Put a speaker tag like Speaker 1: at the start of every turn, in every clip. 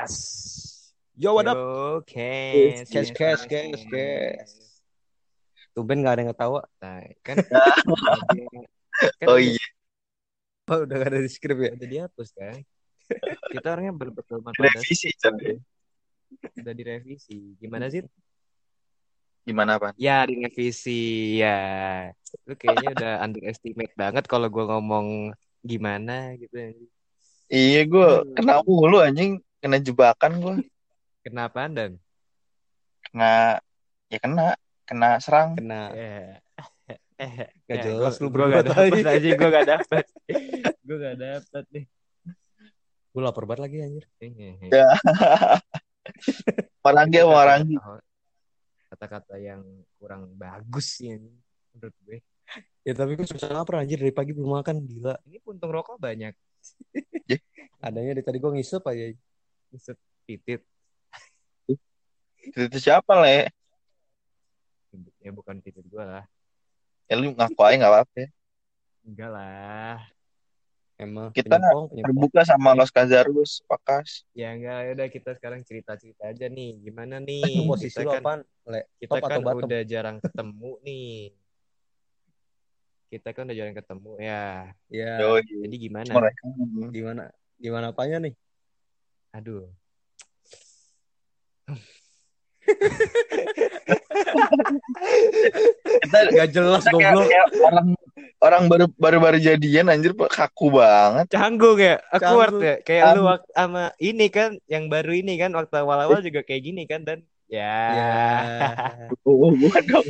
Speaker 1: Kes. Yo, what up?
Speaker 2: Yo, Kes.
Speaker 1: Kes, kes, kes, kes. Tumben gak ada yang ketawa.
Speaker 2: Nah, kan, kan
Speaker 3: Oh iya,
Speaker 1: Oh, udah gak ada di skrip ya?
Speaker 2: udah dihapus kan. Kita orangnya pada
Speaker 3: revisi Chan.
Speaker 2: udah direvisi. Gimana sih?
Speaker 3: Gimana Pan?
Speaker 2: Ya, direvisi. Ya. Lu kayaknya udah underestimate banget kalau gua ngomong gimana gitu.
Speaker 3: Iya gue kena mulu anjing, kena jebakan gue,
Speaker 2: Kenapa dan?
Speaker 3: kena ya kena, kena serang.
Speaker 1: Kena.
Speaker 2: Eh, eh,
Speaker 1: Gak
Speaker 2: eh,
Speaker 1: jelas
Speaker 2: gua-
Speaker 1: lu
Speaker 2: gua gak dapet
Speaker 1: aja.
Speaker 2: gua gak dapet. Gua gak dapet nih.
Speaker 1: Gue lapar banget lagi anjir.
Speaker 3: Ya. Orang dia orang
Speaker 2: kata-kata yang kurang bagus sih ini, menurut gue.
Speaker 1: Ya tapi gue susah lapar anjir dari pagi belum makan gila.
Speaker 2: Ini puntung rokok banyak.
Speaker 1: Adanya dari tadi gue ngisep aja.
Speaker 2: Set titit.
Speaker 3: itu siapa le?
Speaker 2: Ya bukan titit gue lah.
Speaker 3: Ya lu ngaku aja nggak apa-apa. ya.
Speaker 2: Enggak lah.
Speaker 1: Emang
Speaker 3: Kita
Speaker 1: penyempong, penyempong.
Speaker 3: Terbuka sama Los Kazarus, Pakas.
Speaker 2: Ya enggak, ya udah kita sekarang cerita-cerita aja nih. Gimana nih?
Speaker 1: Posisi
Speaker 2: kita
Speaker 1: lu
Speaker 2: kan,
Speaker 1: apaan? Le,
Speaker 2: kita
Speaker 1: top
Speaker 2: kan udah jarang ketemu nih. Kita kan udah jarang ketemu ya.
Speaker 1: Ya,
Speaker 2: Jadi gimana?
Speaker 3: mereka.
Speaker 1: gimana? Gimana apanya nih?
Speaker 2: Aduh.
Speaker 3: Kita
Speaker 1: Gak jelas
Speaker 3: kita
Speaker 1: goblok.
Speaker 3: kayak orang orang baru baru baru jadian anjir kaku banget.
Speaker 2: Canggung ya,
Speaker 1: Canggung.
Speaker 2: ya. Kayak lu
Speaker 3: Canggung.
Speaker 2: wak- sama ini kan, yang baru ini kan waktu awal-awal juga kayak gini kan dan ya.
Speaker 1: Ya.
Speaker 3: Oh, gua dong.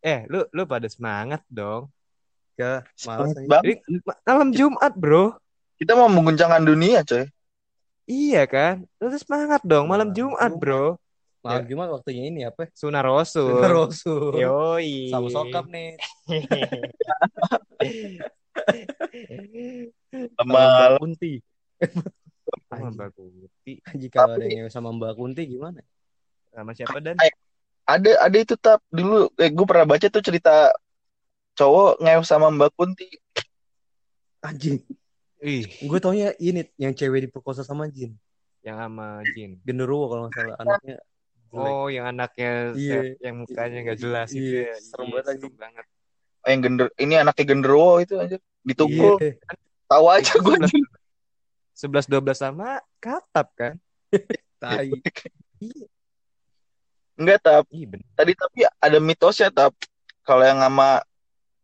Speaker 2: Eh, lu lu pada semangat dong.
Speaker 1: Ke
Speaker 2: malam Jumat, Bro.
Speaker 3: Kita mau mengguncangkan dunia, coy.
Speaker 2: Iya kan? Lu tuh semangat dong malam Jumat, Bro.
Speaker 1: Malam Jumat waktunya ini apa?
Speaker 2: Sunah Rasul.
Speaker 1: Sunnah Rasul.
Speaker 2: Yoi.
Speaker 1: Sama sokap nih.
Speaker 3: Sama
Speaker 1: Mbak Kunti.
Speaker 2: Sama Mbak Kuti.
Speaker 1: Jika ada yang sama Mbak Kunti gimana?
Speaker 2: Sama siapa dan?
Speaker 3: ada ada itu tap dulu eh, gue pernah baca tuh cerita cowok ngew sama Mbak Kunti.
Speaker 1: Anjing.
Speaker 2: Ih,
Speaker 1: Gue taunya ini yang cewek diperkosa sama Jin.
Speaker 2: yang sama Jin.
Speaker 1: Genderuwo kalau nggak salah anaknya. jelek.
Speaker 2: Oh, yang anaknya
Speaker 1: Iya.
Speaker 2: yang mukanya nggak jelas itu
Speaker 1: Iya,
Speaker 2: ya.
Speaker 1: serem
Speaker 2: Iya,
Speaker 1: banget
Speaker 2: serem
Speaker 1: anjing.
Speaker 2: banget.
Speaker 3: yang gender ini anaknya genderuwo itu aja ditunggu
Speaker 1: Iya.
Speaker 3: tahu aja gue
Speaker 2: 11 12 sama Katap kan?
Speaker 1: Tai.
Speaker 3: enggak tap tadi tapi ada mitosnya tap kalau yang sama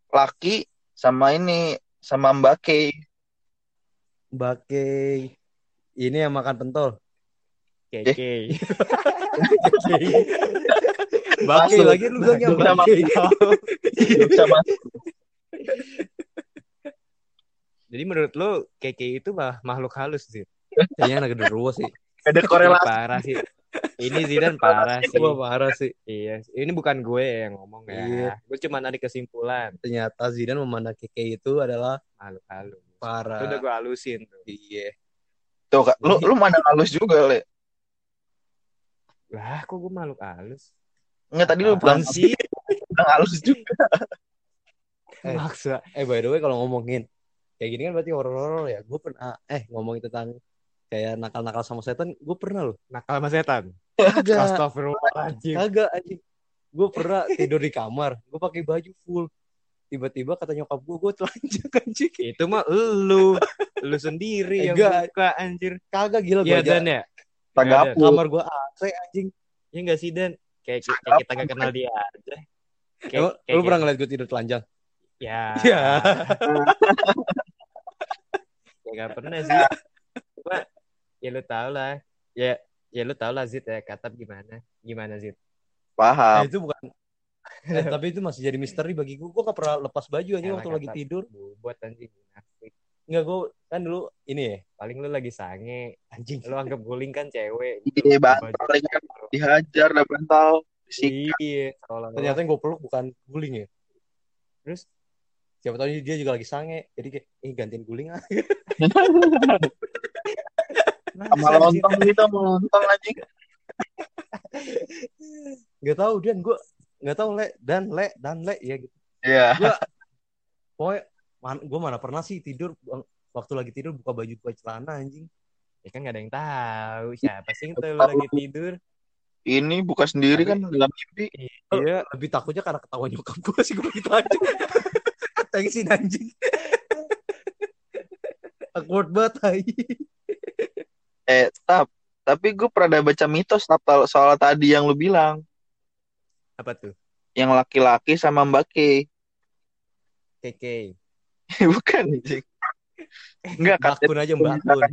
Speaker 3: laki sama ini sama Mbak Kay
Speaker 1: Bake. Ini yang makan pentol.
Speaker 2: Keke.
Speaker 1: Bake lagi lu bilangnya bake.
Speaker 3: sama
Speaker 2: Jadi menurut lu Keke itu mah makhluk halus sih.
Speaker 1: Kayaknya anak genderuwo sih.
Speaker 3: ada korelasi
Speaker 2: parah sih. Ini Zidan parah sih.
Speaker 1: Mah parah sih.
Speaker 2: Iya, ini bukan gue yang ngomong ya.
Speaker 1: Iya.
Speaker 2: Gue cuma narik kesimpulan.
Speaker 1: Ternyata Zidane memandang Keke itu adalah
Speaker 2: Makhluk halus.
Speaker 1: Parah.
Speaker 2: Itu udah gue halusin tuh.
Speaker 1: Iya.
Speaker 3: tuh Kak. lu lu mana halus juga le
Speaker 2: Lah, kok gue makhluk halus?
Speaker 3: enggak tadi lu bilang
Speaker 1: sih?
Speaker 3: bilang halus juga
Speaker 1: Eh.
Speaker 2: Maksa.
Speaker 1: Eh by the way kalau ngomongin kayak gini kan berarti horor-horor ya. Gue pernah eh ngomongin tentang kayak nakal-nakal sama setan, gue pernah loh.
Speaker 2: Nakal sama setan.
Speaker 1: Kagak.
Speaker 2: Astagfirullahaladzim.
Speaker 1: Kagak anjing. Gue pernah tidur di kamar, gue pakai baju full. Tiba-tiba kata nyokap gue, gue telanjang anjing.
Speaker 2: Itu mah lu. Lu sendiri yang
Speaker 1: Enggak.
Speaker 2: buka anjir.
Speaker 1: Kagak gila gue
Speaker 2: Iya
Speaker 1: aja.
Speaker 2: Dan ya?
Speaker 1: Kamar gue AC anjing.
Speaker 2: Iya enggak sih Dan? Kayak, kayak kita gak kenal dia aja. Kayak,
Speaker 1: Emang
Speaker 2: kayak-
Speaker 1: lu pernah ngeliat gue tidur telanjang?
Speaker 2: Ya.
Speaker 1: Iya.
Speaker 2: Ya gak pernah sih. Cuma ya lu tau lah. Ya ya lu tau lah Zid ya katap gimana. Gimana Zid?
Speaker 1: Nah,
Speaker 3: paham
Speaker 1: itu bukan eh, tapi itu masih jadi misteri bagi gue. Gue gak pernah lepas baju aja waktu lagi tidur.
Speaker 2: Buat anjing munafik.
Speaker 1: Enggak gue kan dulu ini ya
Speaker 2: Paling lu lagi sange.
Speaker 1: anjing.
Speaker 2: Lu anggap guling kan cewek.
Speaker 3: Iya, bantal kan. dihajar udah bantal.
Speaker 2: Iya.
Speaker 1: Ternyata yang gue peluk bukan guling ya.
Speaker 2: Terus
Speaker 1: Siapa tahu dia juga lagi sange. Jadi kayak, eh gantiin guling ah.
Speaker 3: sama lontong gitu sama lontong anjing
Speaker 1: Gak tahu dan gue nggak tahu le dan le dan le ya gitu.
Speaker 3: iya
Speaker 1: Pokoknya man, gue mana pernah sih tidur waktu lagi tidur buka baju buka celana anjing.
Speaker 2: Ya kan gak ada yang tahu siapa sih yang tahu lu lagi tidur.
Speaker 3: Ini buka sendiri kan dalam mimpi.
Speaker 1: Iya, lebih takutnya karena ketahuan nyokap gue sih gue gitu aja. Thanks anjing. Awkward banget.
Speaker 3: Eh, tap. Tapi gue pernah baca mitos tap soal tadi yang lu bilang.
Speaker 2: Apa tuh?
Speaker 3: Yang laki-laki sama Mbak K.
Speaker 2: Keke.
Speaker 3: Bukan, anjing. Enggak,
Speaker 1: Mbak
Speaker 3: katanya
Speaker 1: Kun aja Mbak Kun.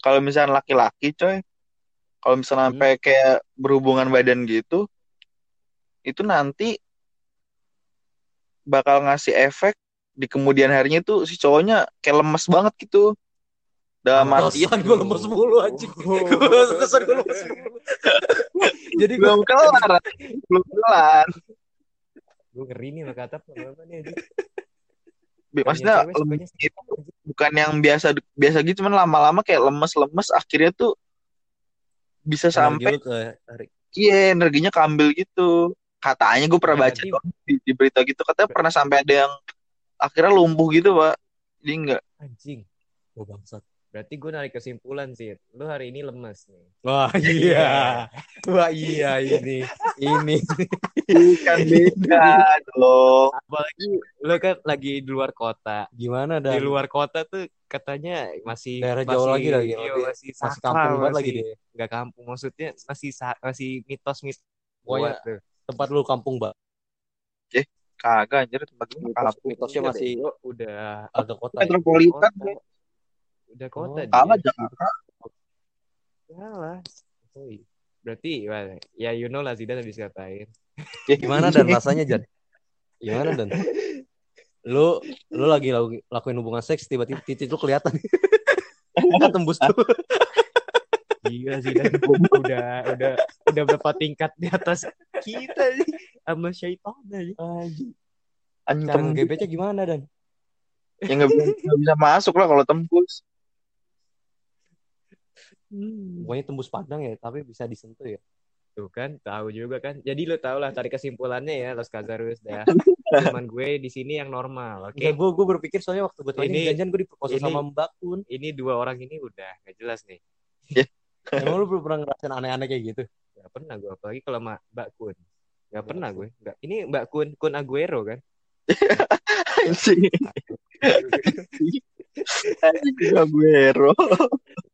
Speaker 3: kalau misalnya laki-laki coy, kalau misalnya
Speaker 1: Hmm.
Speaker 3: sampai kayak berhubungan badan gitu, itu nanti bakal ngasih efek di kemudian harinya tuh si cowoknya kayak lemes banget gitu. Dalam arti
Speaker 1: Kesan gue lemes mulu anjing. Kesan gue lemes mulu. Jadi gue
Speaker 3: belum kelar, belum kelar.
Speaker 2: Gue ngeri nih kata apa nih anjing.
Speaker 3: Maksudnya lemes
Speaker 2: sukanya
Speaker 3: itu bukan yang biasa biasa gitu, cuman lama-lama kayak lemes-lemes, akhirnya tuh bisa sampai. Iya, energinya keambil gitu. Katanya gue pernah baca tuh di, di berita gitu, katanya pernah sampai ada yang akhirnya lumpuh gitu, Pak. Jadi enggak.
Speaker 2: Anjing.
Speaker 1: Oh bangsat.
Speaker 2: Berarti gue narik kesimpulan sih. Lu hari ini lemes nih.
Speaker 1: Wah iya. Wah iya ini. Ini.
Speaker 3: Bukan beda dong.
Speaker 2: Apalagi lu kan lagi di luar kota.
Speaker 1: Gimana
Speaker 2: Di
Speaker 1: dan
Speaker 2: luar kota tuh katanya masih
Speaker 1: Daerah
Speaker 2: masih,
Speaker 1: jauh lagi lagi,
Speaker 2: iya, masih
Speaker 1: masih
Speaker 2: sakral,
Speaker 1: kampung banget lagi
Speaker 2: masih-
Speaker 1: deh.
Speaker 2: Nggak kampung maksudnya masih masih mitos-mitos.
Speaker 1: Pokoknya
Speaker 2: Buat tuh.
Speaker 1: tempat lu kampung, Mbak.
Speaker 3: Kagak anjir tempat
Speaker 1: Mitos,
Speaker 3: kampung.
Speaker 1: mitosnya
Speaker 2: Iya,
Speaker 1: masih
Speaker 2: udah
Speaker 1: agak kota. ya?
Speaker 3: Metropolitan.
Speaker 2: kota. Udah kota
Speaker 1: Oh.
Speaker 3: Kalah Jakarta.
Speaker 2: Salah. Oh, iya. Berarti ya you know lah Zidane habis ngapain.
Speaker 1: Gimana dan rasanya Jan? Gimana dan? Lu lu lagi lagu- lakuin hubungan seks tiba-tiba titik lu kelihatan. Kan tembus tuh.
Speaker 2: Gila Zidane udah udah udah berapa tingkat di atas kita nih sama syaitan aja.
Speaker 1: Anjing.
Speaker 3: Anjing
Speaker 1: Cara gimana dan?
Speaker 3: Ya nggak bisa, nggak bisa masuk lah kalau tembus.
Speaker 1: Pokoknya tembus padang ya, tapi bisa disentuh ya.
Speaker 2: Tuh kan, tahu juga kan. Jadi lu tau lah tarik kesimpulannya ya Los Kazarus dah. Cuman gue di sini yang normal, oke?
Speaker 1: Oke, gue gue berpikir soalnya waktu gue tanya
Speaker 2: Ini-
Speaker 1: janjian gue diperkosa
Speaker 2: ini-
Speaker 1: sama Mbak Kun.
Speaker 2: Ini dua orang ini udah gak jelas nih.
Speaker 1: Emang lu belum pernah ngerasain aneh-aneh kayak gitu?
Speaker 2: Gak pernah gue, apalagi kalau sama Mbak Kun. Gak pernah gue. Gak. Ini Mbak Kun, Kun Aguero kan?
Speaker 3: Anjing. Anjing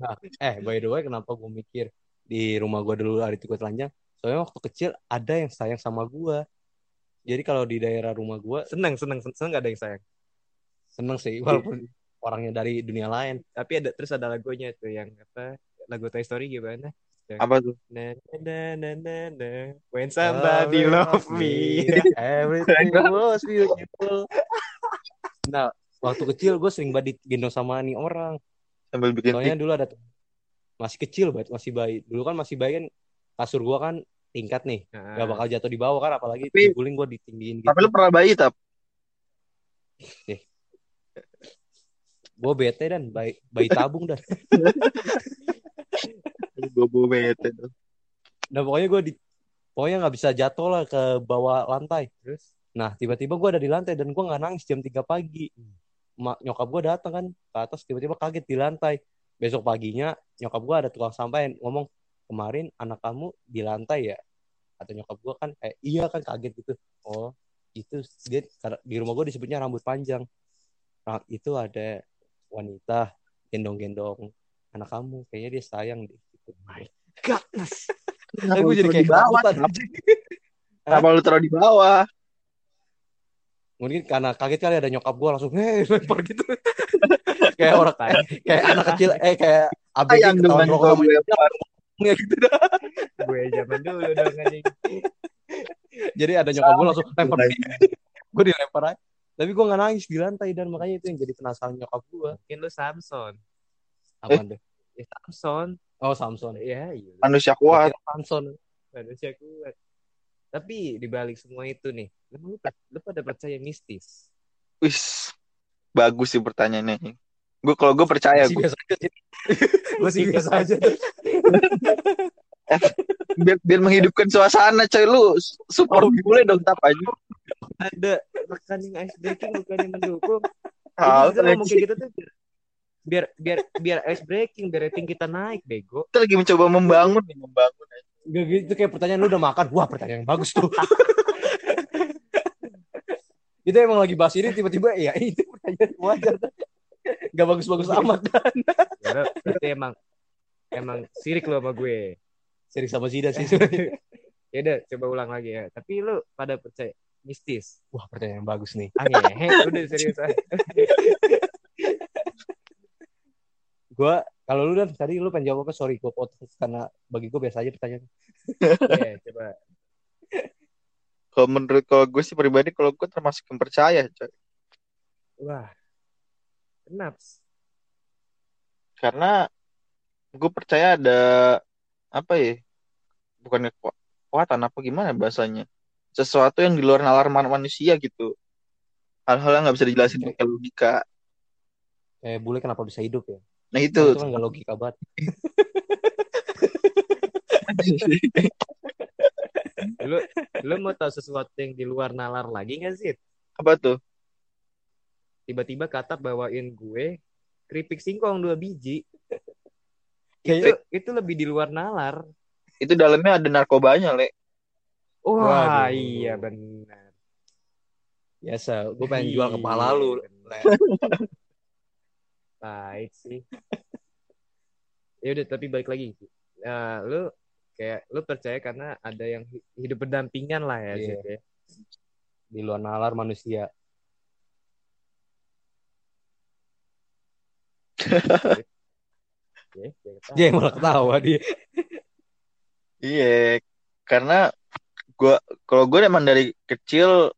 Speaker 3: Aguero.
Speaker 1: Eh, by the way, kenapa gue mikir di rumah gue dulu ada tikus telanjang? Soalnya waktu kecil ada yang sayang sama gue. Jadi kalau di daerah rumah gue
Speaker 2: Seneng, seneng, seneng, seneng gak ada yang sayang.
Speaker 1: seneng sih, walaupun orangnya dari dunia lain.
Speaker 2: Tapi ada terus ada lagunya tuh yang apa? Lagu Toy Story gimana?
Speaker 3: Apa tuh?
Speaker 2: Na na na na na When somebody love me.
Speaker 1: Everything was beautiful. Nah, waktu kecil gue sering banget digendong sama nih orang.
Speaker 3: Sambil bikin
Speaker 1: Soalnya dulu ada masih kecil banget, masih bayi. Dulu kan masih bayi kan kasur gua kan tingkat nih,
Speaker 2: Nah,
Speaker 1: gak bakal jatuh di bawah kan, apalagi
Speaker 3: Tapi-
Speaker 1: diguling gua ditinggiin gitu.
Speaker 3: Tapi lu pernah bayi tap?
Speaker 1: Gua bete dan bayi, bayi tabung dan.
Speaker 3: Bobo bete tuh.
Speaker 1: Nah pokoknya gua di pokoknya nggak bisa jatuh lah ke bawah lantai.
Speaker 2: terus
Speaker 1: Nah tiba-tiba gua ada di lantai dan gua nggak nangis jam 3 pagi. Mak nyokap gua datang kan ke atas tiba-tiba kaget di lantai. Besok paginya nyokap gua ada tukang sampah yang ngomong kemarin anak kamu di lantai ya. Atau nyokap gua kan kayak iya kan kaget gitu. Oh itu dia di rumah gua disebutnya rambut panjang. Nah, itu ada wanita gendong-gendong anak kamu kayaknya dia sayang deh gitu.
Speaker 2: Godless.
Speaker 3: Kenapa
Speaker 1: gue jadi kayak ketakutan.
Speaker 3: Kenapa lu taruh di bawah?
Speaker 1: Mungkin karena kaget kali ada nyokap gue langsung heh lempar gitu. kayak orang kayak, kayak anak kecil eh kayak ABG ketahuan
Speaker 3: dengan
Speaker 1: rokok
Speaker 3: gue.
Speaker 1: ya gitu dah.
Speaker 2: gue zaman dulu dong anjing.
Speaker 1: Jadi ada nyokap gue langsung lempar gue dilempar aja. Tapi gue gak nangis di lantai dan makanya itu yang jadi penasaran nyokap gue.
Speaker 2: Mungkin lu Samson.
Speaker 1: Apa tuh?
Speaker 2: Ya Samson.
Speaker 1: Oh Samson.
Speaker 2: Ya, iya.
Speaker 3: Manusia kuat.
Speaker 1: Samson.
Speaker 2: Manusia kuat. Tapi dibalik semua itu nih, lu, lu pada percaya mistis?
Speaker 3: Wis. Bagus sih pertanyaannya. Gue kalau gue percaya gue
Speaker 1: biasa aja. Gue sih biasa aja.
Speaker 3: biar, biar menghidupkan suasana coy lu support
Speaker 1: Oh,
Speaker 3: boleh dong tap aja.
Speaker 2: Ada rekan yang ice breaking bukan yang mendukung. Jadi kita ngomong kayak gitu tuh biar, biar biar ice breaking, biar rating kita naik, bego.
Speaker 3: Kita lagi mencoba membangun nih, membangun.
Speaker 1: Gak gitu kayak pertanyaan lu udah makan. Wah, pertanyaan yang bagus tuh. itu emang lagi bahas ini tiba-tiba ya itu pertanyaan wajar. Gak bagus-bagus amat.
Speaker 2: Ya, lo berarti emang emang sirik lo sama gue.
Speaker 1: Seri sama Zida sih.
Speaker 2: Ya udah, coba ulang lagi ya. Tapi lu pada percaya mistis.
Speaker 1: Wah, pertanyaan yang bagus nih.
Speaker 2: Ah, ngehe, udah serius aja.
Speaker 1: Kalau lu dan tadi lu pengen jawab apa? Sorry, gua potong karena bagi gua biasa aja pertanyaan.
Speaker 2: Oke, coba.
Speaker 3: Kalau menurut kalau gue sih pribadi, kalau gue termasuk yang percaya, coy.
Speaker 2: Wah. Kenapa?
Speaker 3: Karena gue percaya ada apa ya? Bukannya keku- kekuatan apa gimana bahasanya? Sesuatu yang di luar nalar man- manusia gitu. Hal-hal yang nggak bisa dijelasin pakai logika.
Speaker 1: Eh, bule kenapa bisa hidup ya?
Speaker 3: Nah
Speaker 1: Itu,
Speaker 3: itu.
Speaker 1: itu kan gak logika banget.
Speaker 2: Lu lu mau tahu sesuatu yang di luar nalar lagi gak sih?
Speaker 3: apa tuh?
Speaker 2: Tiba-tiba kata bawain gue keripik singkong dua biji.
Speaker 1: Kayak-
Speaker 2: Itu itu lebih di luar nalar.
Speaker 3: Itu dalamnya ada narkobanya, Le.
Speaker 2: Wah,
Speaker 1: Waduh.
Speaker 2: iya benar.
Speaker 1: Biasa, gua pengen jual kepala lu.
Speaker 2: Iya. Baik sih. Ya udah, tapi balik lagi. Nah, lu kayak lu percaya karena ada yang hi- hidup berdampingan lah ya,
Speaker 1: Iya.
Speaker 2: Zid, ya.
Speaker 1: Di luar nalar manusia. Dia yang malah ketawa dia.
Speaker 3: Iya, karena gua kalau gue emang dari kecil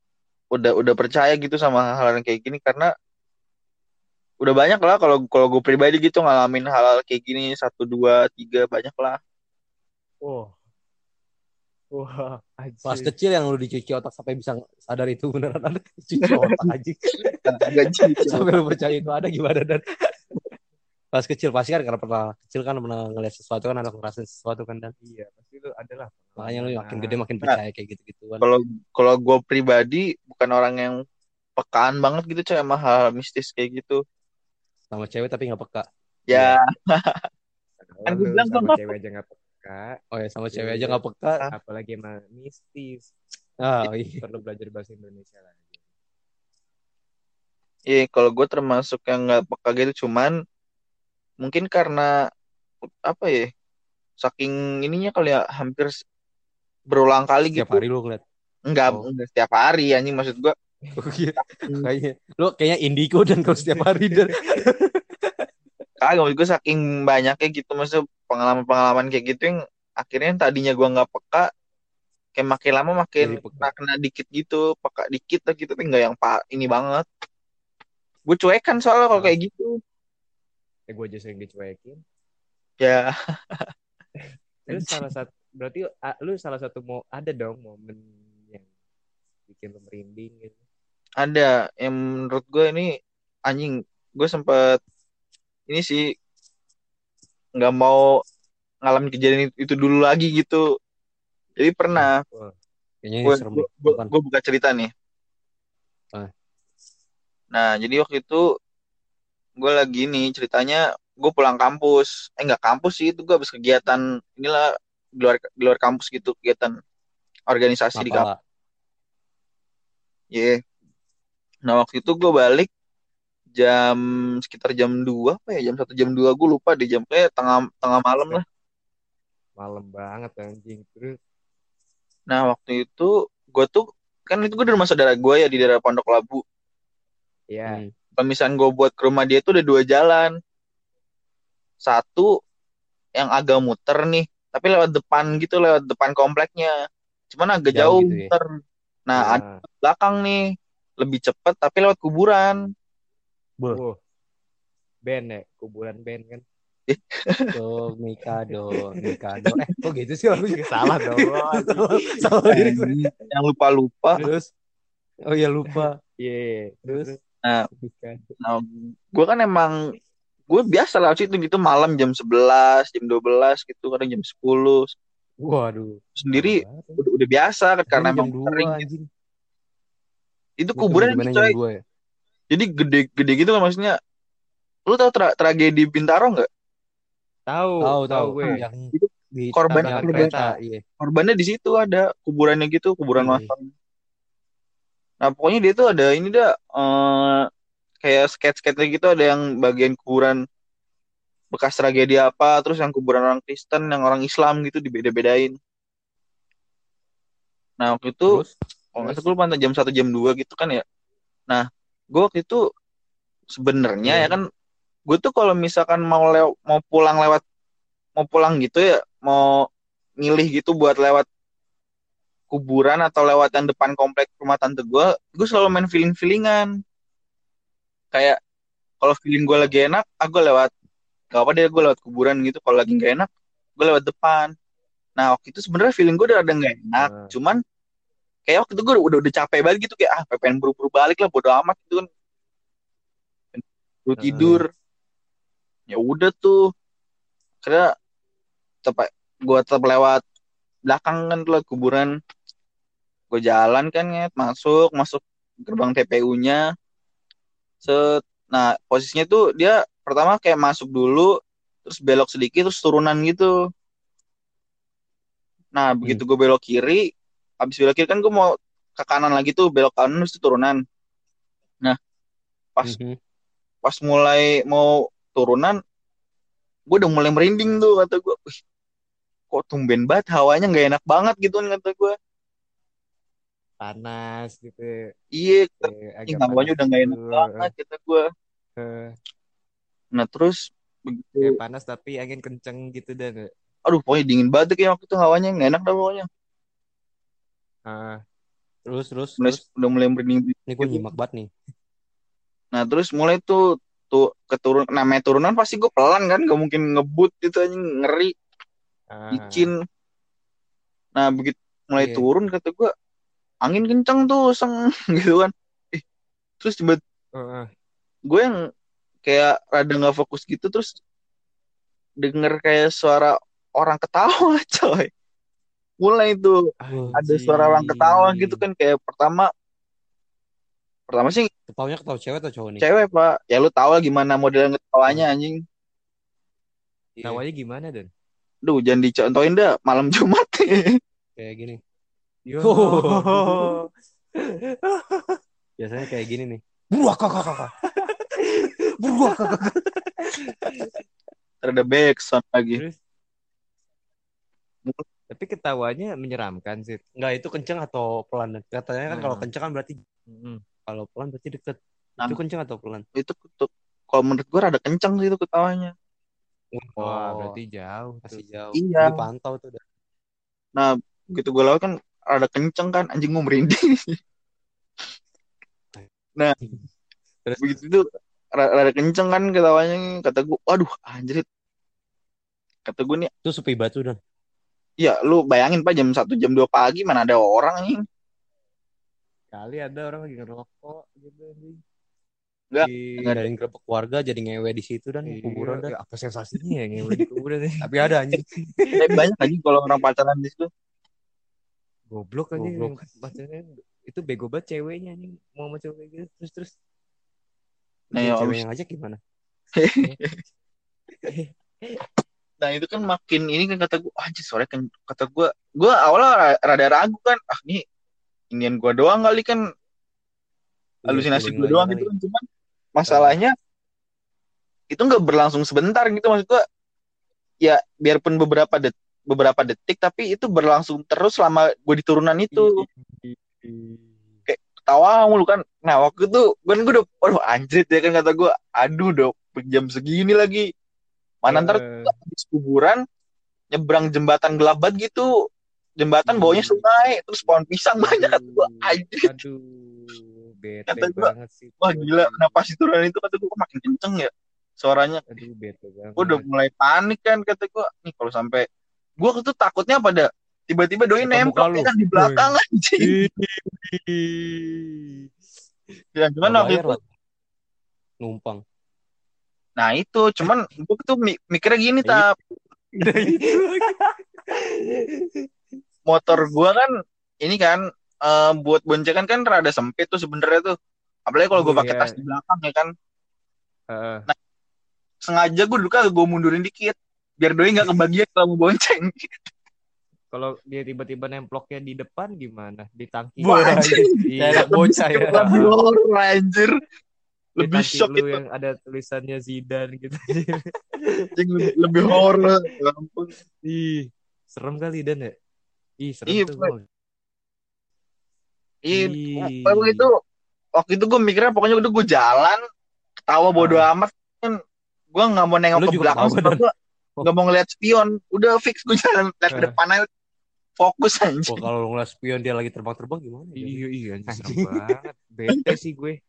Speaker 3: udah udah percaya gitu sama hal-hal yang kayak gini karena udah banyak lah kalau kalau gue pribadi gitu ngalamin hal-hal kayak gini satu dua tiga banyak lah.
Speaker 2: Wah. Wah,
Speaker 1: Pas
Speaker 2: anjir.
Speaker 1: kecil yang lu dicuci otak sampai bisa sadar itu beneran ada cuci otak aja. Sampai lu percaya itu ada gimana dan pas kecil pasti kan karena pernah kecil kan pernah ngeliat sesuatu kan ada ngerasain sesuatu kan dan
Speaker 2: Iya, pasti lu adalah.
Speaker 1: makanya lu makin gede makin
Speaker 3: Nah.
Speaker 1: percaya kayak gitu gituan
Speaker 3: Kalau kalau gue pribadi bukan orang yang pekaan banget gitu coy sama hal mistis kayak gitu.
Speaker 1: Sama cewek tapi nggak peka
Speaker 3: Ya,
Speaker 2: Kan
Speaker 3: gua bilang
Speaker 2: sama cewek aja nggak peka,
Speaker 1: oh ya sama cewek
Speaker 2: Iya.
Speaker 1: aja nggak peka
Speaker 2: apalagi sama mistis.
Speaker 1: ah iya
Speaker 2: Perlu belajar bahasa Indonesia lagi.
Speaker 3: iya kalau gue termasuk yang nggak peka gitu cuman mungkin karena apa ya saking ininya kali ya hampir berulang kali
Speaker 1: setiap
Speaker 3: gitu
Speaker 1: hari lu ngeliat
Speaker 3: enggak
Speaker 1: Oh.
Speaker 3: enggak setiap hari anjing maksud gue
Speaker 1: Oh, iya. kayaknya lu kayaknya indigo dan kalau setiap hari dan
Speaker 3: kagak maksud gue saking banyaknya gitu maksud pengalaman-pengalaman kayak gitu yang akhirnya yang tadinya gue nggak peka kayak makin lama makin
Speaker 1: peka.
Speaker 3: kena, kena dikit gitu peka dikit lah gitu tapi nggak yang pak ini banget gue cuekan soalnya kalau
Speaker 2: Ah.
Speaker 3: kayak gitu
Speaker 2: Ya gue aja sering dicuekin.
Speaker 3: ya
Speaker 2: Lu salah satu berarti lu salah satu mau ada dong momen yang bikin lu merinding gitu.
Speaker 3: Ada yang menurut gue ini anjing. Gue sempet ini sih nggak mau ngalamin kejadian itu, itu dulu lagi gitu. Jadi pernah. Gue gue buka cerita nih.
Speaker 1: Ah.
Speaker 3: nah jadi waktu itu gue lagi nih ceritanya gue pulang kampus. Eh nggak kampus sih itu gue habis kegiatan inilah di luar di luar kampus gitu kegiatan organisasi di kampus. Iya. Nah waktu itu gue balik jam sekitar jam 2 apa ya jam satu jam 2 gue lupa di jam kayak tengah tengah malam lah.
Speaker 2: malam banget anjing. Terus
Speaker 3: Nah waktu itu gue tuh kan itu gue di rumah saudara gue ya di daerah Pondok Labu.
Speaker 2: ya
Speaker 1: Hmm.
Speaker 3: Pemisahan gue buat ke rumah dia tuh ada dua jalan. Satu yang agak muter nih, tapi lewat depan gitu, lewat depan kompleknya. Cuman agak
Speaker 1: Jauh
Speaker 3: jauh,
Speaker 1: gitu ya?
Speaker 3: muter. Nah ada
Speaker 2: nah,
Speaker 3: belakang nih, lebih cepet tapi lewat kuburan.
Speaker 2: wah. band ya, kuburan band kan.
Speaker 1: Tuh, Mikado, Mikado. Eh, kok gitu sih lagunya?
Speaker 2: Salah dong.
Speaker 1: salah, salah lirik gue.
Speaker 3: Yang lupa-lupa.
Speaker 1: Terus, oh ya lupa.
Speaker 2: Iya,
Speaker 1: Terus,
Speaker 3: Nah,
Speaker 2: Mikado.
Speaker 3: Nah, gue kan emang gue biasa lah situ gitu malam jam 11, jam 12 gitu, kadang jam 10.
Speaker 1: waduh.
Speaker 3: Sendiri udah, udah biasa kan karena emang sering.
Speaker 1: anjing.
Speaker 3: Itu kuburan
Speaker 1: jam
Speaker 3: coy.
Speaker 1: ya?
Speaker 3: Jadi gede-gede gitu lah maksudnya. lu tahu tra- tragedi Bintaro nggak
Speaker 2: Tahu,
Speaker 1: Tahu tahu
Speaker 2: gue.
Speaker 1: yang
Speaker 3: Itu
Speaker 1: di
Speaker 3: korban-
Speaker 1: kereta, iya.
Speaker 3: korbannya di situ ada kuburannya gitu kuburan
Speaker 1: Iya.
Speaker 3: massal nah pokoknya dia tuh ada ini dah eh, kayak sketch-sketch gitu ada yang bagian kuburan bekas tragedi apa terus yang kuburan orang Kristen yang orang Islam gitu dibeda-bedain nah waktu itu
Speaker 1: Terus
Speaker 3: kalau nggak salah jam satu jam 2 gitu kan ya. Nah gue waktu itu sebenarnya
Speaker 1: Iya.
Speaker 3: ya kan gue tuh kalau misalkan mau lew mau pulang lewat mau pulang gitu ya mau milih gitu buat lewat kuburan atau lewat yang depan komplek rumah tante gue gue selalu main feeling feelingan kayak kalau feeling gue lagi enak aku lewat gak apa deh gue lewat kuburan gitu. Kalau lagi gak enak gue lewat depan. Nah waktu itu sebenarnya feeling gue udah ada nggak enak
Speaker 2: Hmm.
Speaker 3: cuman kayak waktu itu gue udah udah capek banget gitu kayak ah pengen buru-buru balik lah bodo amat gitu kan. Gue
Speaker 2: Hmm.
Speaker 3: tidur. ya udah tuh. Karena tetap gue tetap lewat belakang kan tuh lah kuburan. Gue jalan kan ya masuk masuk gerbang TPU-nya set. Nah posisinya tuh dia pertama kayak masuk dulu terus belok sedikit terus turunan gitu. Nah begitu gue belok kiri habis belok kiri kan gue mau ke kanan lagi tuh belok kanan terus turunan. Nah pas
Speaker 1: Mhm.
Speaker 3: pas mulai mau turunan gue udah mulai merinding tuh kata gue Wih, kok tumben banget hawanya nggak enak banget gitu kan kata gue
Speaker 2: Panas gitu.
Speaker 3: iya
Speaker 2: agak
Speaker 3: hawanya udah nggak enak banget kata gue
Speaker 2: Eh,
Speaker 3: nah terus begitu
Speaker 2: panas tapi angin kenceng gitu dan.
Speaker 3: Aduh pokoknya dingin banget kayak waktu itu hawanya nggak enak dah pokoknya
Speaker 2: ah
Speaker 1: Terus terus
Speaker 3: mulai
Speaker 1: terus
Speaker 3: udah mulai merinding
Speaker 1: ini gue nyimak banget nih.
Speaker 3: nah terus mulai tuh tuh keturun namanya turunan pasti gue pelan kan gak mungkin ngebut gitu aja ngeri
Speaker 2: ah.
Speaker 3: licin nah begitu mulai
Speaker 1: Iya.
Speaker 3: turun kata gue angin kenceng tuh seng gitu kan eh, terus tiba
Speaker 2: Heeh.
Speaker 3: gue yang kayak rada nggak fokus gitu terus denger kayak suara orang ketawa coy mulai tuh ada suara orang ketawa gitu kan kayak pertama pertama sih
Speaker 1: Ketawanya ketawa cewek atau cowok nih?
Speaker 3: cewek pak ya lu tau lah gimana model ketawanya anjing
Speaker 1: Iya,
Speaker 2: Namanya gimana dan?
Speaker 3: Duh jangan dicontohin dah malam Jumat
Speaker 1: kayak gini.
Speaker 2: Yo.
Speaker 1: Oh. Biasanya kayak gini nih. Buah kakak kakak. Buah kakak.
Speaker 3: ada backsound lagi
Speaker 2: Terus tapi ketawanya menyeramkan sih.
Speaker 1: Enggak itu kenceng atau pelan? Katanya kan kalau
Speaker 2: Hmm.
Speaker 1: kenceng kan berarti
Speaker 2: Mm-mm.
Speaker 1: kalau pelan berarti deket.
Speaker 3: Nah.
Speaker 1: Itu kenceng atau pelan?
Speaker 3: itu tuh kalau menurut gue rada kenceng sih itu ketawanya
Speaker 2: Wah,
Speaker 1: Oh,
Speaker 2: berarti jauh.
Speaker 1: masih
Speaker 2: tuh.
Speaker 1: jauh.
Speaker 3: Iya.
Speaker 1: Dipantau tuh. udah.
Speaker 3: nah begitu gue lewat kan rada kenceng kan anjing gue merinding nah
Speaker 1: Terus
Speaker 3: begitu tuh ra- rada kenceng kan ketawanya kata gue waduh anjir kata gue nih
Speaker 1: itu sepi batu dan
Speaker 3: ya lu bayangin pak jam satu jam 2 pagi mana ada orang nih
Speaker 2: Kali ada orang lagi ngerokok gitu anjing.
Speaker 3: Enggak,
Speaker 2: Di-
Speaker 1: ngadain gerbek keluarga jadi ngewe di situ dan
Speaker 2: Iya,
Speaker 1: kuburan dan
Speaker 2: apa sensasinya ya ngewe di kuburan ya?
Speaker 1: tapi ada anjing.
Speaker 3: Eh, banyak lagi kalau orang pacaran di situ.
Speaker 2: Goblok aja
Speaker 1: Goblok.
Speaker 2: yang pacarnya itu bego banget ceweknya anjing. Mau sama cewek gitu terus terus.
Speaker 3: Nah, ya,
Speaker 1: cewek yang ngajak gimana
Speaker 3: Nah itu kan makin ini kan kata gue, anjir sore kan kata gue, gue awalnya ra- rada ragu kan, ah nih inian gue doang kali kan, halusinasi
Speaker 1: Iya,
Speaker 3: gue
Speaker 1: feeling
Speaker 3: doang
Speaker 1: aja
Speaker 3: gitu kan, cuman masalahnya itu nggak berlangsung sebentar gitu maksud gue, ya biarpun beberapa detik, beberapa detik tapi itu berlangsung terus selama gue di turunan itu. Ketawa mulu kan, nah waktu itu kan gue udah, waduh anjir ya kan kata gue, aduh udah jam segini lagi, mana ntar
Speaker 2: Eh,
Speaker 3: habis kuburan nyebrang jembatan gelap banget gitu. Jembatan bawahnya
Speaker 2: Hmm.
Speaker 3: sungai terus pohon pisang banyak. Kata gua anjir
Speaker 2: aduh bete
Speaker 3: Kata gua,
Speaker 2: banget sih
Speaker 3: wah gila kenapa sih turunan itu? Kata gua makin kenceng ya suaranya.
Speaker 2: Aduh bete banget.
Speaker 3: Gua udah mulai panik kan kata gua. Nih kalau sampai gua tuh takutnya pada tiba-tiba doi nempel kan di belakang anjing. Ya cuman
Speaker 1: Nggak
Speaker 3: waktu itu?
Speaker 1: numpang
Speaker 3: nah itu cuman gua tuh mi- mikirnya gini
Speaker 1: Ya,
Speaker 3: tap
Speaker 2: Udah itu lagi.
Speaker 3: motor gua kan ini kan eh, buat boncengan kan rada sempit tuh sebenarnya tuh apalagi kalau gua
Speaker 2: Oh,
Speaker 3: pakai
Speaker 2: iya.
Speaker 3: tas di belakang ya kan
Speaker 2: Heeh.
Speaker 3: sengaja gue dulu kagak gue mundurin dikit biar doi nggak kebagian kalau mau bonceng
Speaker 2: Kalau dia tiba-tiba nemploknya di depan gimana? Di tangki.
Speaker 3: Wah,
Speaker 1: anjir.
Speaker 2: Iya.
Speaker 1: Bocah ya.
Speaker 3: horor anjir lebih shock
Speaker 2: lu
Speaker 3: itu
Speaker 2: yang ada tulisannya Zidane gitu.
Speaker 3: lebih, lebih horor Ya ampun.
Speaker 2: Ih, serem kali Dan ya? Ih, serem
Speaker 3: Iya,
Speaker 2: tuh. Ih.
Speaker 3: waktu itu waktu itu gue mikirnya pokoknya udah gue jalan ketawa bodo amat kan gue nggak mau nengok
Speaker 1: Lu
Speaker 3: ke belakang sebab gue nggak mau ngeliat spion udah fix gue jalan lihat ke
Speaker 2: Eh.
Speaker 3: depan aja fokus
Speaker 1: Wah,
Speaker 3: anjing
Speaker 1: kalau ngeliat spion dia lagi terbang-terbang gimana? ya?
Speaker 2: Iya, iya, anjing serem banget. Bete sih gue.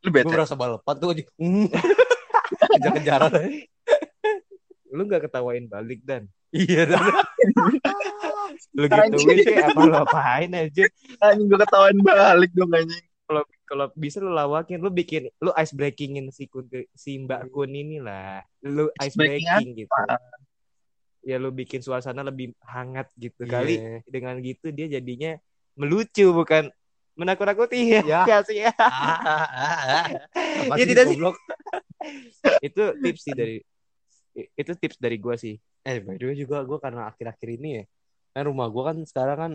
Speaker 3: Lu
Speaker 1: Gue
Speaker 3: bete
Speaker 1: berasa balapan tuh aja. Hmm. Kejar-kejaran aja.
Speaker 2: Lu gak ketawain balik Dan?
Speaker 1: Iya, dan
Speaker 2: Lu gituin sih apa lu apain aja?
Speaker 3: anjing gue ketawain balik dong anjing
Speaker 2: Kalau kalau bisa lu lawakin, lu bikin lu ice breakingin si kun si Mbak Kun ini lah. Lu ice
Speaker 3: Ice breaking
Speaker 2: breaking gitu. Ya lu bikin suasana lebih hangat gitu.
Speaker 1: Iya.
Speaker 2: Kali dengan gitu dia jadinya melucu bukan menakut-nakuti ya.
Speaker 1: Ya.
Speaker 2: Sih ya.
Speaker 1: Apa
Speaker 2: Ya,
Speaker 1: sih,
Speaker 2: tidak sih. itu tips sih dari itu tips dari gua sih.
Speaker 1: Eh, by the way juga gue karena akhir-akhir ini ya, kan rumah gue kan sekarang kan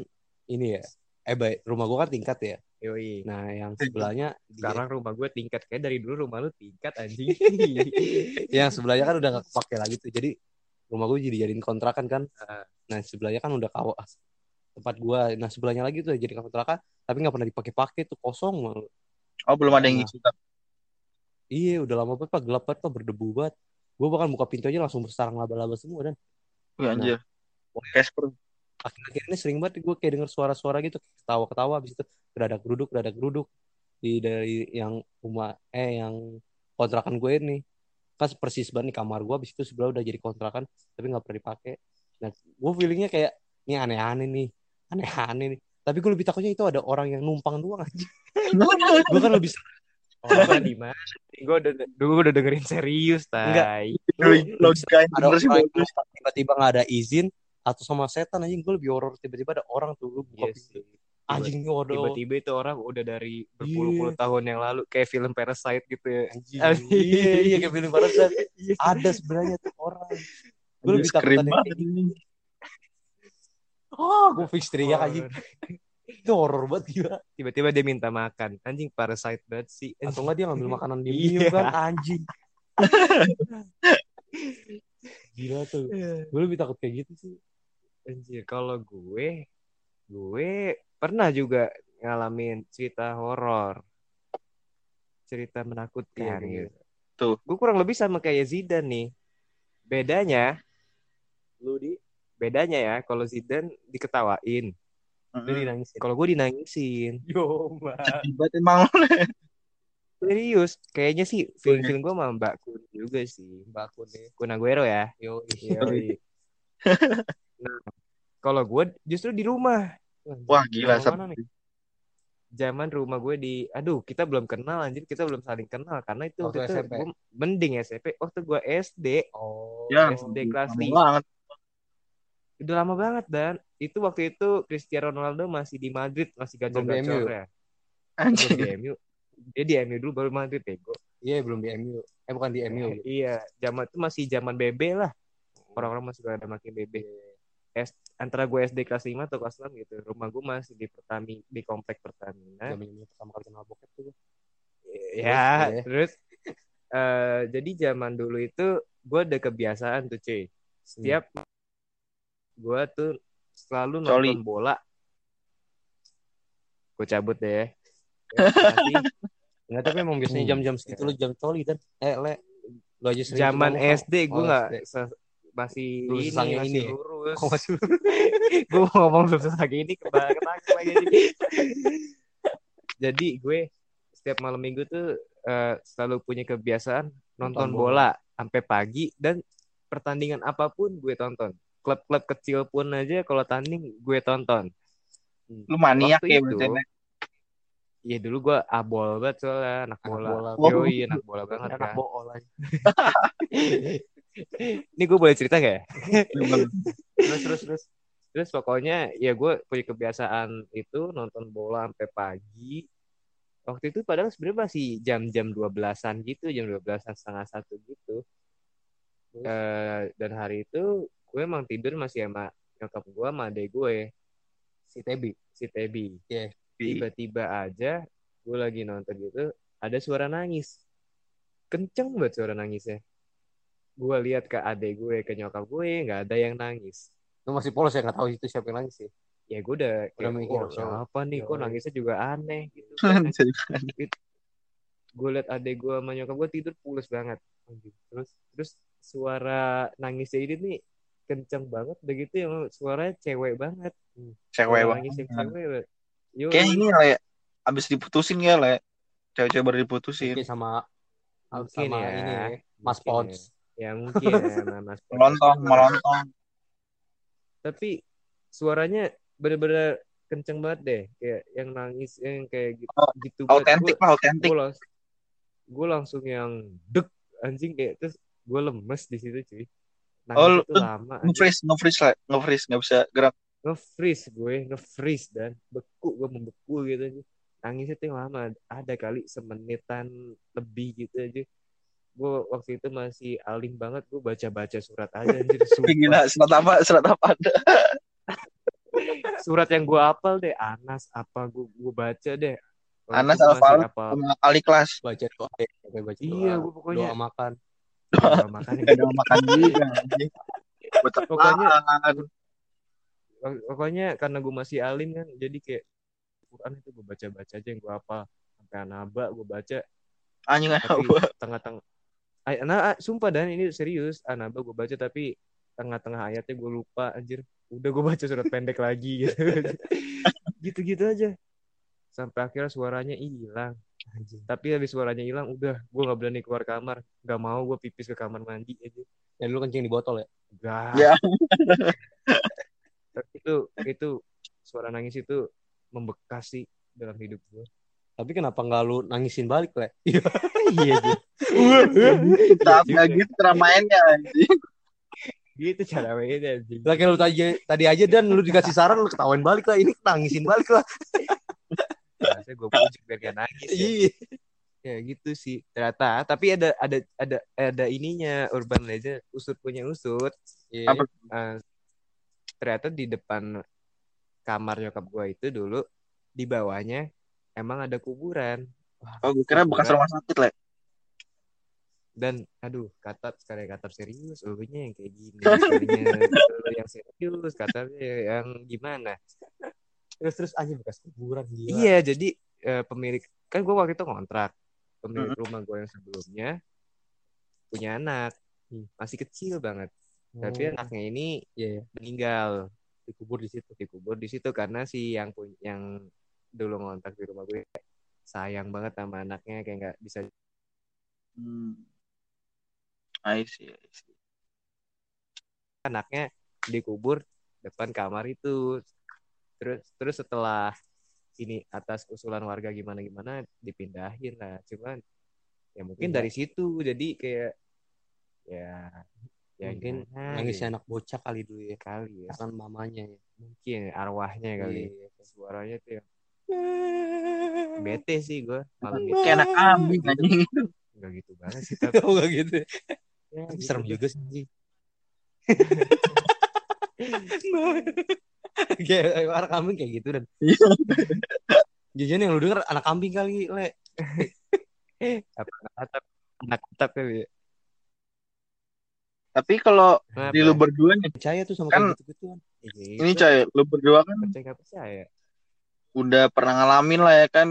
Speaker 1: ini ya, eh baik, rumah gue kan tingkat ya.
Speaker 2: Yoi.
Speaker 1: Nah, yang sebelahnya, dia-
Speaker 2: Sekarang rumah gue tingkat kayak dari dulu rumah lu tingkat anjing.
Speaker 1: yang sebelahnya kan udah gak kepake lagi tuh. Jadi rumah gue jadi jadiin kontrakan kan.
Speaker 2: Ah.
Speaker 1: Nah, sebelahnya kan udah kawas tempat gue. Nah, sebelahnya lagi tuh jadi kontrakan, tapi nggak pernah dipakai-pakai tuh kosong. mulu.
Speaker 3: oh belum ada yang
Speaker 1: Nah. Iya, udah lama banget pak, gelap banget pak, berdebu banget. Gue bahkan buka pintu aja langsung bersarang laba-laba semua dan
Speaker 3: Wih, anjir
Speaker 1: Nah.
Speaker 3: Casper
Speaker 1: akhir-akhir ini sering banget gue kayak denger suara-suara gitu ketawa-ketawa habis itu geradak geruduk geradak geruduk di dari yang rumah eh yang kontrakan gue ini kan persis banget nih kamar gue habis itu sebelah udah jadi kontrakan tapi nggak pernah dipakai nah gue feelingnya kayak ini aneh-aneh nih aneh-aneh nih tapi gue lebih takutnya itu ada orang yang numpang doang aja gue kan lebih.
Speaker 2: Orang di mana? Gue udah dulu udah dengerin serius, tai.
Speaker 1: Lu-
Speaker 3: logika yang
Speaker 1: ada orang tiba-tiba nggak ada izin atau sama setan anjing gue lebih horor tiba-tiba ada orang tuh lu buka
Speaker 2: Iya
Speaker 1: pintu
Speaker 2: sih.
Speaker 1: anjing ini waduh
Speaker 2: Tiba-tiba itu orang udah dari berpuluh-puluh tahun yang lalu kayak film Parasite gitu ya.
Speaker 1: Anjing. iya iya kayak film Parasite ada sebenarnya tuh orang gue lebih takut
Speaker 3: Anjing.
Speaker 1: oh gue fix teriak anjing itu horor banget gila
Speaker 2: Tiba-tiba dia minta makan. Anjing Parasite banget sih.
Speaker 1: atau enggak dia ngambil makanan di
Speaker 2: Iya.
Speaker 1: kan anjing gila tuh gue lebih takut kayak gitu sih
Speaker 2: Anjir, kalau gue gue pernah juga ngalamin cerita horor. Cerita menakutkan
Speaker 1: Iya,
Speaker 2: gitu.
Speaker 3: Tuh.
Speaker 2: Gue kurang lebih sama kayak Zidane nih. Bedanya
Speaker 1: lu di
Speaker 2: bedanya ya kalau Zidane diketawain.
Speaker 1: lu dinangisin
Speaker 2: Kalau gue dinangisin.
Speaker 1: yo
Speaker 3: banget emang.
Speaker 2: Serius, kayaknya sih feeling-feeling gue sama Mbak Kun juga sih.
Speaker 1: mbak aku nih
Speaker 2: Kun Aguero ya.
Speaker 1: yo
Speaker 2: nah, kalau gue justru di rumah.
Speaker 3: Wah gila?
Speaker 2: Zaman rumah gue di, aduh kita belum kenal anjir, kita belum saling kenal karena itu
Speaker 1: Waktu
Speaker 2: waktu itu
Speaker 1: SMP?
Speaker 2: gue mending SMP. Waktu gue SD,
Speaker 1: oh
Speaker 3: Ya,
Speaker 2: SD kelas lima. Udah lama banget dan itu waktu itu Cristiano Ronaldo masih di Madrid, masih
Speaker 1: Belum
Speaker 2: gacor-gacor ya. Belum
Speaker 3: Anjing.
Speaker 2: di MU. Dia di MU dulu baru Madrid bego.
Speaker 1: iya belum di MU eh bukan di MU
Speaker 2: Iya, zaman itu masih zaman BB lah. Orang-orang masih pada makin BB. S, antara gue SD kelas 5 atau kelas 6 gitu. Rumah gue masih di Pertami di komplek Pertamina.
Speaker 1: Zaman pertama kali kenal bokep tuh
Speaker 2: Ya,
Speaker 1: Terus,
Speaker 2: terus eh jadi zaman dulu itu gue ada kebiasaan tuh, cuy. Setiap gue tuh selalu
Speaker 3: Coli.
Speaker 2: nonton bola. Gue cabut deh. ya. Ya.
Speaker 1: Enggak tapi emang biasanya
Speaker 2: Hmm.
Speaker 1: jam-jam segitu lu jam coli dan eh le lu aja sering
Speaker 2: zaman SD gue nggak masih ini masih
Speaker 1: ini
Speaker 2: lurus.
Speaker 1: Masih
Speaker 2: gue mau ngomong belum selesai ini kebalik lagi jadi. jadi gue setiap malam minggu tuh eh, selalu punya kebiasaan nonton
Speaker 1: Nonton
Speaker 2: bola sampai pagi dan pertandingan apa pun gue tonton. Klub-klub kecil pun aja kalau tanding gue tonton.
Speaker 3: Lu maniak
Speaker 2: Waktu
Speaker 3: ya
Speaker 2: itu,
Speaker 3: berarti.
Speaker 2: Iya dulu gue abol banget soalnya anak
Speaker 1: Anak
Speaker 2: bola.
Speaker 1: bola.
Speaker 2: Yoi anak bola banget
Speaker 1: anak
Speaker 2: kan.
Speaker 1: bool aja.
Speaker 2: Ini gue boleh cerita gak ya?
Speaker 1: terus terus terus
Speaker 2: Terus pokoknya ya gue punya kebiasaan itu nonton bola sampai pagi. Waktu itu padahal sebenarnya masih jam-jam 12-an gitu, jam 12-an setengah satu gitu. Eh, dan hari itu gue emang tidur masih sama nyokap gue sama adek gue.
Speaker 1: Si Tebi
Speaker 2: si Tebi.
Speaker 1: Iya.
Speaker 2: tiba-tiba aja gue lagi nonton gitu ada suara nangis. Kenceng banget suara nangisnya. Gue lihat ke adek gue ke nyokap gue nggak ada yang nangis.
Speaker 1: Lu masih polos ya nggak tahu itu siapa yang nangis sih?
Speaker 2: Ya gue udah kayak
Speaker 1: mikir,
Speaker 2: oh,
Speaker 1: oh,
Speaker 2: siapa nih? kok
Speaker 1: iya.
Speaker 2: nangisnya juga aneh gitu kan. gue liat adek gue sama nyokap gue tidur pules banget. Terus terus suara nangisnya ini nih kenceng banget udah gitu yang suaranya cewek banget
Speaker 3: Cewek
Speaker 2: Suara
Speaker 3: banget.
Speaker 2: nangis yang cewek.
Speaker 3: Kayak ini le, abis diputusin ya le, cewek-cewek baru diputusin.
Speaker 1: Mungkin sama
Speaker 2: Mungkin
Speaker 1: sama
Speaker 2: ya.
Speaker 1: ini ya, Mas
Speaker 2: Mungkin
Speaker 1: Pons
Speaker 2: ya. ya mungkin ya Mas Pons.
Speaker 3: Melontong, melontong.
Speaker 2: tapi suaranya bener-bener kenceng banget deh kayak yang nangis yang kayak gitu
Speaker 3: Oh,
Speaker 2: gitu
Speaker 3: Autentik lah, autentik.
Speaker 2: gue langsung gue langsung yang dek anjing kayak terus gue lemes di situ cuy nangis
Speaker 3: Oh,
Speaker 2: itu
Speaker 3: lu-
Speaker 2: lama.
Speaker 3: Nge-freeze, nge-freeze lah, nge-freeze, nggak bisa gerak.
Speaker 2: nge-freeze gue nge-freeze dan beku gue membeku gitu aja nangisnya tuh lama ada kali semenitan lebih gitu aja gue waktu itu masih alim banget gue baca-baca surat aja anjir.
Speaker 3: Gila, surat apa, surat apa ada.
Speaker 2: surat yang gue hafal deh Anas apa gue gue baca deh
Speaker 3: Anas
Speaker 2: itu masih
Speaker 3: Al-Fal
Speaker 2: hafal.
Speaker 3: sama Ali kelas.
Speaker 1: baca doa ya sampai baca
Speaker 2: iya
Speaker 1: doa.
Speaker 2: gue pokoknya
Speaker 1: doa makan
Speaker 2: makan
Speaker 3: Gak ada makan juga. anjing. Buat
Speaker 2: Pokoknya- pokoknya karena gue masih alim kan jadi kayak Quran itu gue baca-baca aja yang gue apa sampai anaba gue baca.
Speaker 3: Anjing
Speaker 2: tapi
Speaker 3: apa?
Speaker 2: tengah-tengah Ay- nah ah, sumpah dan ini serius. Anaba gue baca tapi tengah-tengah ayatnya gue lupa anjir. Udah gue baca surat pendek lagi gitu. Gitu-gitu aja. Sampai akhirnya suaranya hilang
Speaker 1: Anjing.
Speaker 2: tapi habis suaranya hilang udah gue nggak berani keluar kamar nggak mau gue pipis ke kamar mandi aja
Speaker 1: dan lu kencing di botol ya
Speaker 2: Enggak.
Speaker 3: Ya.
Speaker 2: Tapi itu itu suara nangis itu membekas sih dalam hidup gue.
Speaker 1: tapi kenapa nggak lu nangisin balik le
Speaker 2: iya sih.
Speaker 3: Tapi gitu cara mainnya anjing.
Speaker 2: Gitu cara mainnya
Speaker 1: lah kayak lu tadi tadi aja dan lu dikasih saran lu ketawain balik lah ini nangisin balik lah
Speaker 2: Saya gue bujuk biar gak nangis. Ya.
Speaker 1: iya
Speaker 2: ya gitu sih. Ternyata tapi ada ada ada ada ininya urban legend usut punya usut.
Speaker 1: Iya.
Speaker 3: Apa?
Speaker 2: Eh, ternyata di depan kamar nyokap gue itu dulu di bawahnya emang ada kuburan
Speaker 3: Oh, gue kira bekas rumah sakit le.
Speaker 2: dan aduh kata sekali kata serius ulunya yang kayak gini yang serius katanya yang gimana
Speaker 1: terus terus aja bekas kuburan gila
Speaker 2: iya jadi eh, pemilik kan gue waktu itu ngontrak pemilik rumah gue yang sebelumnya punya anak
Speaker 1: Hmm.
Speaker 2: masih kecil banget
Speaker 1: Oh,
Speaker 2: tapi anaknya ini
Speaker 1: iya iya.
Speaker 2: meninggal
Speaker 1: dikubur di situ
Speaker 2: dikubur di situ karena si yang punya yang dulu ngontrak di rumah gue sayang banget sama anaknya kayak nggak bisa
Speaker 3: Hmm. I see, I see.
Speaker 2: anaknya dikubur depan kamar itu terus terus setelah ini atas usulan warga gimana gimana dipindahin lah. Cuman ya mungkin
Speaker 1: Pindah.
Speaker 2: dari situ. Jadi kayak ya ya
Speaker 1: mungkin
Speaker 2: gimana
Speaker 1: nangisnya
Speaker 2: ya,
Speaker 1: anak bocah kali dulu ya.
Speaker 2: Kali ya.
Speaker 1: Kan mamanya ya.
Speaker 2: Mungkin arwahnya kali.
Speaker 1: Iya.
Speaker 2: suaranya tuh yang bete sih gue malam itu.
Speaker 3: Kayak anak kambing anjing.
Speaker 2: nggak gitu banget sih tapi
Speaker 1: Tahu gak gitu.
Speaker 2: Ya, gitu
Speaker 1: serem
Speaker 2: dah.
Speaker 1: juga sih. kayak anak kambing kayak gitu dan.
Speaker 3: Iya.
Speaker 1: jajan yang lu denger anak kambing kali le.
Speaker 2: Apa? Atap. Anak atap kali ya
Speaker 3: Tapi kalau di lu berdua nih,
Speaker 1: percaya tuh sama
Speaker 3: Kan-
Speaker 1: kayak gitu gituan
Speaker 2: Iya,
Speaker 3: ini
Speaker 2: itu
Speaker 3: coy, lu berdua kan
Speaker 2: percaya percaya?
Speaker 3: udah pernah ngalamin lah ya kan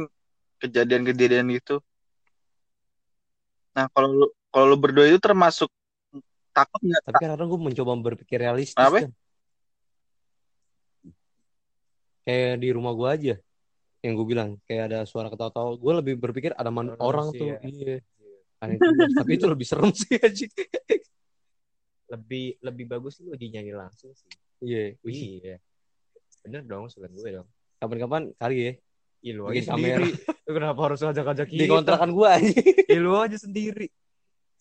Speaker 3: kejadian-kejadian gitu. Nah, kalau lu kalau lu berdua itu termasuk takut nggak?
Speaker 1: tapi kadang-kadang gue mencoba berpikir realistis
Speaker 3: Apa?
Speaker 1: kan kayak di rumah gue aja yang gue bilang. Kayak ada suara ketawa-tawa. Gue lebih berpikir ada man- orang tuh.
Speaker 2: Manusia.
Speaker 1: iya. Aneh tapi itu lebih serem sih anjing.
Speaker 2: Lebih lebih bagus sih lu dinyanyi langsung sih.
Speaker 1: Iya. Wih.
Speaker 2: Iya. Bener dong suka gue dong.
Speaker 1: Kapan-kapan kali ya.
Speaker 2: Ih, lu
Speaker 1: Bikin
Speaker 2: aja sendiri. Kenapa harus ajak-ajak
Speaker 1: di kontrakan gue anjing.
Speaker 2: Ih, lu aja sendiri.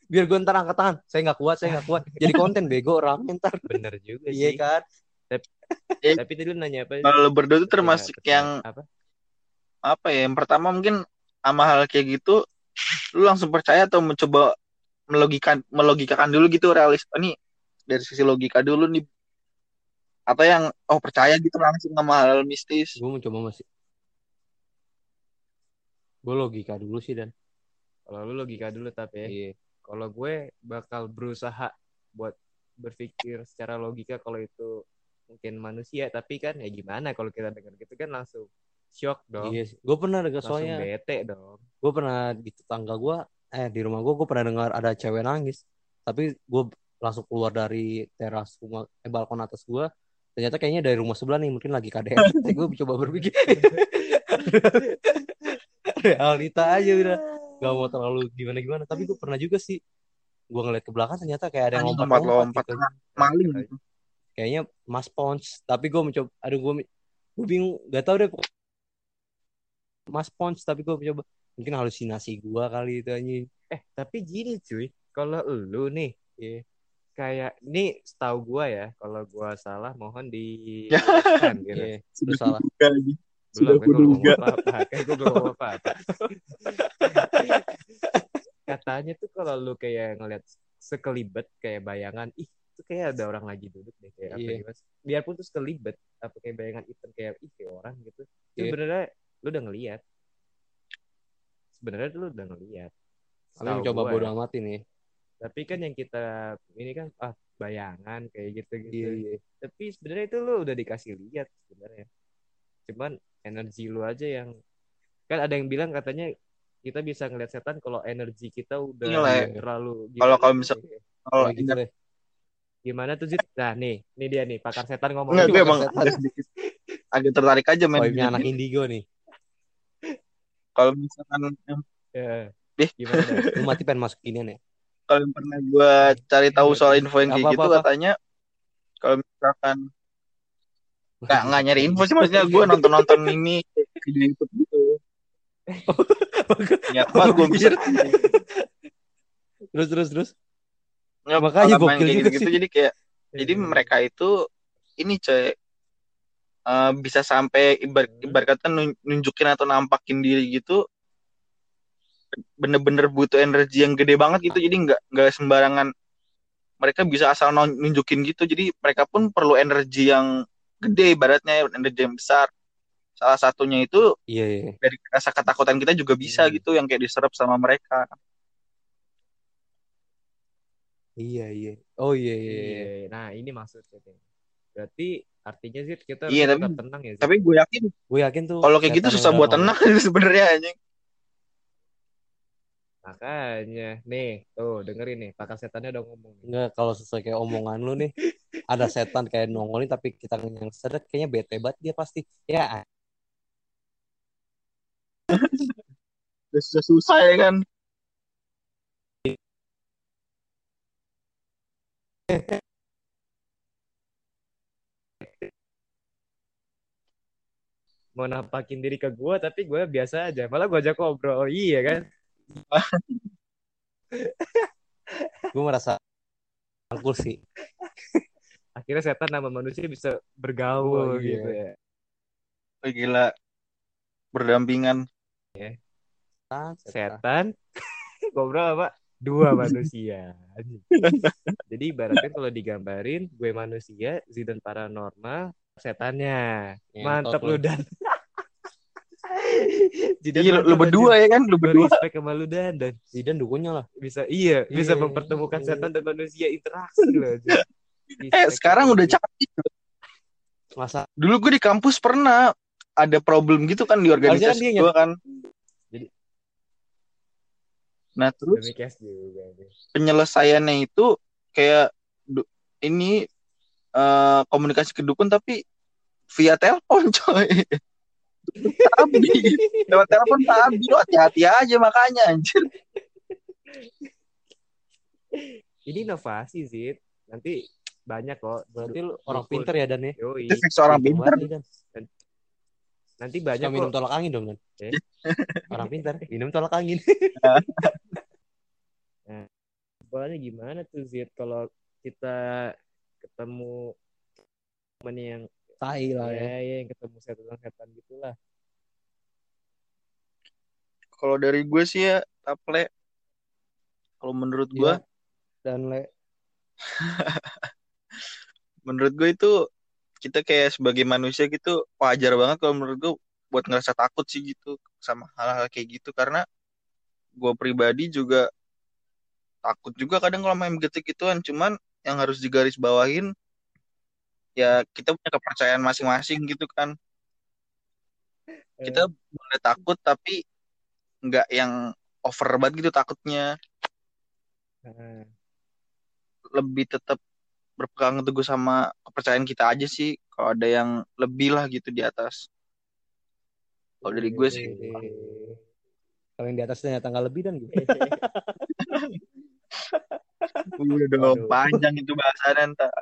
Speaker 1: Biar gue ntar angkat tangan. Saya nggak kuat saya nggak kuat. Jadi konten bego rame ntar.
Speaker 2: Bener juga
Speaker 1: iya
Speaker 2: sih.
Speaker 1: kan
Speaker 2: tapi tadi lu nanya apa?
Speaker 3: Kalau lu berdua itu termasuk
Speaker 2: Percaya-
Speaker 3: yang
Speaker 2: apa?
Speaker 3: apa ya? Yang pertama mungkin sama hal kayak gitu, lu langsung percaya atau mencoba melogikan melogikakan dulu gitu realis ini dari sisi logika dulu nih. Atau yang oh percaya gitu langsung sama hal mistis.
Speaker 1: Gue mencoba masih. Gue logika dulu sih dan.
Speaker 2: Kalau lu logika dulu tapi ya.
Speaker 1: iya.
Speaker 2: Kalau gue bakal berusaha buat berpikir secara logika kalau itu mungkin manusia, tapi kan ya gimana kalau kita dengar gitu kan langsung shock dong.
Speaker 1: iya gue pernah dengar
Speaker 2: Langsung
Speaker 1: soalnya
Speaker 2: bete dong.
Speaker 1: gue pernah di tetangga gue eh di rumah gue gue pernah dengar ada cewek nangis tapi gue langsung keluar dari teras rumah eh balkon atas gue ternyata kayaknya dari rumah sebelah nih mungkin lagi KDR gue coba berpikir realita aja udah gak mau terlalu gimana gimana tapi gue pernah juga sih gue ngeliat ke belakang ternyata kayak ada yang
Speaker 3: lompat-lompat.
Speaker 1: gitu.
Speaker 3: maling gitu.
Speaker 1: Kayaknya Mas Pons tapi gue mencoba aduh gue gue bingung gak tau deh Mas Pons tapi gue mencoba mungkin halusinasi gue kali itu anjing
Speaker 2: Eh, tapi gini cuy, kalau lu nih
Speaker 1: Iya.
Speaker 2: kayak ini setahu gua ya, kalau gua salah mohon di gitu.
Speaker 1: Iya, terus salah.
Speaker 2: Belum, belum apa-apa. Belum apa-apa. Katanya tuh kalau lu kayak ngeliat sekelibet kayak bayangan, ih itu kayak ada orang lagi duduk deh kayak apa
Speaker 1: Iya.
Speaker 2: gimana. Biarpun tuh sekelibet apa kayak bayangan hitam kayak ih kayak orang gitu. Itu
Speaker 1: Iya.
Speaker 2: sebenarnya lu udah ngeliat. Sebenarnya lu udah Setahu
Speaker 1: mencoba
Speaker 2: gua
Speaker 1: bodo
Speaker 2: ya.
Speaker 1: amat ini.
Speaker 2: Tapi kan yang kita ini kan ah bayangan kayak gitu gitu.
Speaker 1: Iya, iya.
Speaker 2: Tapi sebenarnya itu lu udah dikasih lihat sebenarnya. Cuman energi lu aja yang kan ada yang bilang katanya kita bisa ngeliat setan kalau energi kita udah
Speaker 3: lah.
Speaker 2: terlalu
Speaker 3: Kalau- kalau
Speaker 2: gitu.
Speaker 3: misal-
Speaker 1: Oh,
Speaker 3: Kalau
Speaker 1: gitu deh.
Speaker 2: Gimana tuh Zit? Nah nih, ini dia nih pakar setan ngomong.
Speaker 3: Enggak,
Speaker 1: Ini
Speaker 3: gue emang
Speaker 1: setan.
Speaker 3: agak sedikit agak tertarik aja.
Speaker 1: Vibe-nya anak indigo nih.
Speaker 3: Kalau misalkan
Speaker 2: Ya.
Speaker 3: Ih.
Speaker 2: Gimana?
Speaker 1: Lu mati pengen masuk ginian ya?
Speaker 3: kalau yang pernah gue cari tahu soal info yang kayak
Speaker 1: Apa,
Speaker 3: gitu
Speaker 1: apa,
Speaker 3: katanya kalau misalkan nggak nggak nyari info sih maksudnya gue nonton nonton ini di YouTube gitu. Niat banget gue bisa.
Speaker 1: Terus terus terus.
Speaker 3: Nggak,
Speaker 1: Makanya
Speaker 3: kalau main kayak gitu
Speaker 1: sih.
Speaker 3: jadi kayak jadi mereka itu ini coy eh, bisa sampai ibar
Speaker 2: Hmm.
Speaker 3: ibarat kata nun- nunjukin atau nampakin diri gitu bener-bener butuh energi yang gede banget gitu jadi nggak nggak sembarangan mereka bisa asal nunjukin gitu jadi mereka pun perlu energi yang gede ibaratnya energi yang besar salah satunya itu
Speaker 1: Iya iya.
Speaker 3: dari rasa ketakutan kita juga bisa
Speaker 2: Hmm.
Speaker 3: gitu yang kayak diserap sama mereka
Speaker 1: Iya iya. Oh iya iya. iya.
Speaker 2: Iya, nah ini maksudnya. Berarti artinya Zit kita
Speaker 3: Iya, tapi-
Speaker 2: tetap tenang ya Zit.
Speaker 3: tapi gue yakin
Speaker 1: Gue yakin tuh.
Speaker 3: kalau kayak gitu susah buat tenang sebenarnya anjing
Speaker 2: Makanya nih, tuh dengerin nih, pakar setannya udah ngomong. nih.
Speaker 1: Enggak kalau sesuai kayak omongan lu nih ada setan kayak nongolin tapi kita yang sedek kayaknya bete banget dia pasti. Ya
Speaker 3: udah susah susah ya kan
Speaker 2: Mau nampakin diri ke gua tapi gua biasa aja. Malah gua ajak ngobrol. Iya kan?
Speaker 1: gue merasa angkul sih.
Speaker 2: Akhirnya setan sama manusia bisa bergaul
Speaker 1: Oh, iya.
Speaker 2: gitu ya.
Speaker 3: Wih, gila berdampingan
Speaker 1: Setan, setan.
Speaker 2: Setan ngobrol apa? Dua manusia. Jadi ibaratnya kalau digambarin gue manusia, Zidan paranormal, setannya.
Speaker 1: Ngentot
Speaker 2: Mantap
Speaker 1: lu.
Speaker 2: dan. Zidan
Speaker 3: iya lu, berdua ya kan lu berdua
Speaker 2: respect sama lu dan dan
Speaker 1: Zidan dukunnya lah.
Speaker 2: bisa iya bisa
Speaker 1: Iya,
Speaker 2: mempertemukan
Speaker 1: iya.
Speaker 2: setan dan manusia interaksi loh.
Speaker 3: eh sekarang udah canggih
Speaker 1: Masa
Speaker 3: dulu gue di kampus pernah ada problem gitu kan di organisasi gue kan
Speaker 2: Jadi-
Speaker 3: nah terus
Speaker 2: juga.
Speaker 3: penyelesaiannya itu kayak ini eh, komunikasi ke dukun tapi via telepon coy Tabi lewat telepon tabi lo hati-hati aja makanya anjir
Speaker 2: Ini inovasi sih. Nanti banyak kok.
Speaker 1: berarti lu orang pinter ya Dan ya.
Speaker 2: Yoi.
Speaker 3: Itu fix orang
Speaker 1: Pinter banget.
Speaker 2: Nanti
Speaker 1: Suka
Speaker 2: banyak
Speaker 1: minum
Speaker 2: kok.
Speaker 1: tolak angin dong Dan.
Speaker 2: Eh?
Speaker 1: Orang pinter minum tolak angin.
Speaker 2: Soalnya gimana tuh Zid kalau kita ketemu temen yang
Speaker 1: Tai lah ya.
Speaker 2: ya, ya yang ketemu setan-setan gitulah.
Speaker 3: kalau dari gue sih ya taple kalau menurut gue
Speaker 1: Iya. dan le
Speaker 3: menurut gue itu kita kayak sebagai manusia gitu wajar banget kalau menurut gue buat ngerasa takut sih gitu sama hal-hal kayak gitu. Karena gue pribadi juga takut juga kadang kalau main begitu gituan. Cuman yang harus digaris bawahin ya kita punya kepercayaan masing-masing gitu kan. Kita boleh takut tapi nggak yang over banget gitu takutnya.
Speaker 2: Nah,
Speaker 3: lebih tetap berpegang teguh sama kepercayaan kita aja sih kalau ada yang lebih lah gitu di atas kalau dari gue sih
Speaker 1: eh, kalau yang di atasnya tanggal lebih dan gitu.
Speaker 3: udah dong panjang itu bahasannya ntar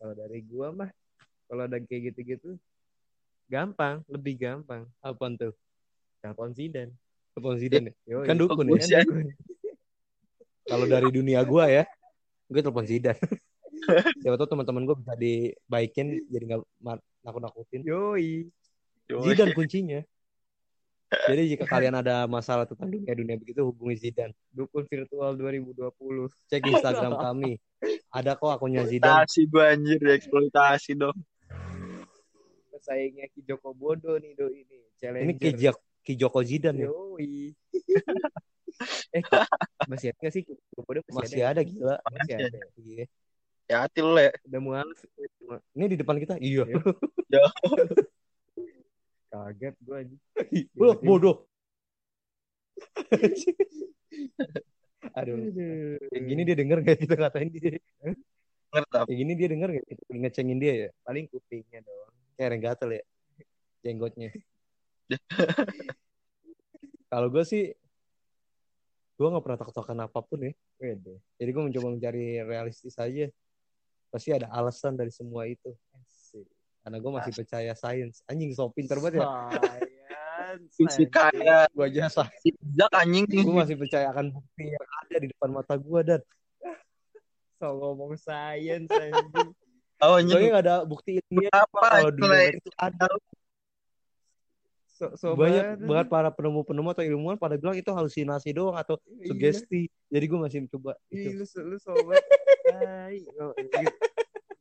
Speaker 2: kalau dari gua mah kalau ada kayak gitu-gitu gampang, lebih gampang.
Speaker 1: Apaan tuh?
Speaker 2: Telepon Zidane.
Speaker 1: Telepon ya?
Speaker 2: Yoi.
Speaker 1: Kan dukun ya. Kalau dari dunia gua ya, gue telepon Zidane. Siapa tahu teman-teman gue bisa dibaikin jadi nggak nakut-nakutin.
Speaker 2: Yoi.
Speaker 3: Yoi.
Speaker 1: Zidane kuncinya. Jadi jika kalian ada masalah tentang dunia-dunia begitu hubungi Zidane.
Speaker 2: Dukun virtual 2020.
Speaker 1: Cek Instagram kami. Ada kok akunnya Zidane.
Speaker 3: eksploitasi gue anjir eksploitasi dong
Speaker 2: Pesaingnya Ki Joko Bodo nih do ini. Challenger.
Speaker 1: Ini Ki, Jo- Ki Joko Zidane ya.
Speaker 2: Yoi. eh, masih ada nggak sih Ki Joko Bodo?
Speaker 1: Masih ada gila.
Speaker 2: Masih ada.
Speaker 1: Iya.
Speaker 3: ya hati lu le
Speaker 2: Udah mual.
Speaker 1: Ini di depan kita. Iya.
Speaker 2: Kaget gue aja.
Speaker 1: Bodoh. Aduh. Kayak gini dia denger gak kita ngatain dia?
Speaker 3: ngerti
Speaker 1: Kayak gini dia denger gak kita ngecengin dia ya?
Speaker 2: paling kupingnya doang.
Speaker 1: Kayak gatel ya. Jenggotnya. Kalau gue sih, gue gak pernah takut-takutan apa pun ya.
Speaker 2: Wede.
Speaker 1: Jadi gue mencoba mencari realistis aja. Pasti ada alasan dari semua itu. Karena gue masih percaya sains. Anjing so pinter banget ya.
Speaker 3: Fisika ya
Speaker 1: Gue aja.
Speaker 3: Zak anjing
Speaker 1: Gue masih percaya akan bukti yang ada di depan mata gue dan
Speaker 2: So ngomong science anjing.
Speaker 3: oh
Speaker 1: soalnya gak ada bukti ilmiah
Speaker 3: apa
Speaker 1: kalau
Speaker 3: itu
Speaker 1: ada.
Speaker 2: So, so
Speaker 1: banyak
Speaker 2: banget.
Speaker 1: banget para penemu-penemu atau ilmuwan pada bilang itu halusinasi doang atau
Speaker 2: Iya.
Speaker 1: sugesti. Jadi gue masih mencoba
Speaker 2: Ih,
Speaker 1: itu.
Speaker 2: lu, lu sobat. Tai. Oh, gitu.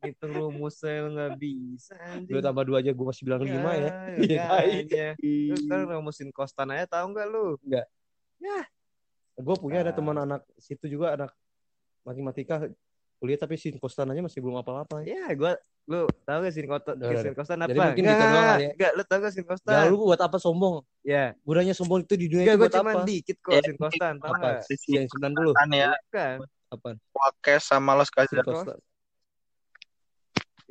Speaker 2: Gitu rumusnya lu nggak bisa anjing.
Speaker 1: Dua tambah dua aja gue masih bilang lima ya. Iya,
Speaker 2: makanya. Lu sekarang rumusin kostan aja tahu nggak lu?
Speaker 1: Gue punya ada
Speaker 2: Ah.
Speaker 1: teman anak situ juga anak matematika kuliah tapi sin kostan aja masih belum apa-apa.
Speaker 2: Ya, gua lu tahu gak sin
Speaker 1: udah.
Speaker 2: sin kostan apa?
Speaker 1: Jadi mungkin
Speaker 2: Nggak,
Speaker 1: gitu doang kali ya.
Speaker 2: nggak, lu tahu gak sin kostan?
Speaker 1: Ya lu buat apa sombong?
Speaker 2: Ya,
Speaker 1: Gunanya sombong itu di dunia
Speaker 2: enggak
Speaker 1: itu
Speaker 2: gua
Speaker 1: buat
Speaker 2: cuma
Speaker 1: apa?
Speaker 2: dikit kok
Speaker 3: Ya,
Speaker 2: sin kostan,
Speaker 1: Apa?
Speaker 3: sisi
Speaker 1: Yang 90
Speaker 3: kan ya
Speaker 2: Kan.
Speaker 1: apaan?
Speaker 3: podcast sama los
Speaker 1: Sin kostan.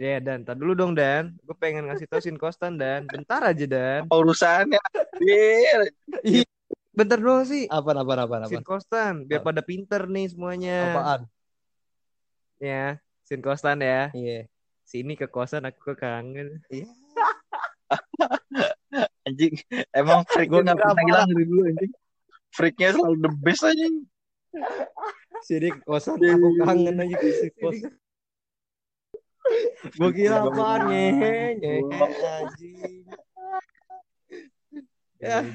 Speaker 2: Ya, Dan, tar dulu dong, Dan. Gue pengen ngasih tau sin kostan, Dan. Bentar aja, Dan.
Speaker 3: apa urusannya Bir.
Speaker 2: Bentar doang sih.
Speaker 1: Apaan apaan apaan
Speaker 2: Sin
Speaker 1: apaan?
Speaker 2: kostan, biar
Speaker 1: Apa?
Speaker 2: pada pinter nih semuanya.
Speaker 1: Apaan?
Speaker 2: Ya, sin kostan ya.
Speaker 1: Iya.
Speaker 2: Sini ke kosan aku kangen.
Speaker 3: anjing emang freak gue nggak pernah
Speaker 1: apa?
Speaker 3: hilang dari dulu anjing freaknya selalu the best anjing
Speaker 1: Sini ke kosan aku kangen aja ke si kos. Gue kira apaan ngehe anjing. Ya.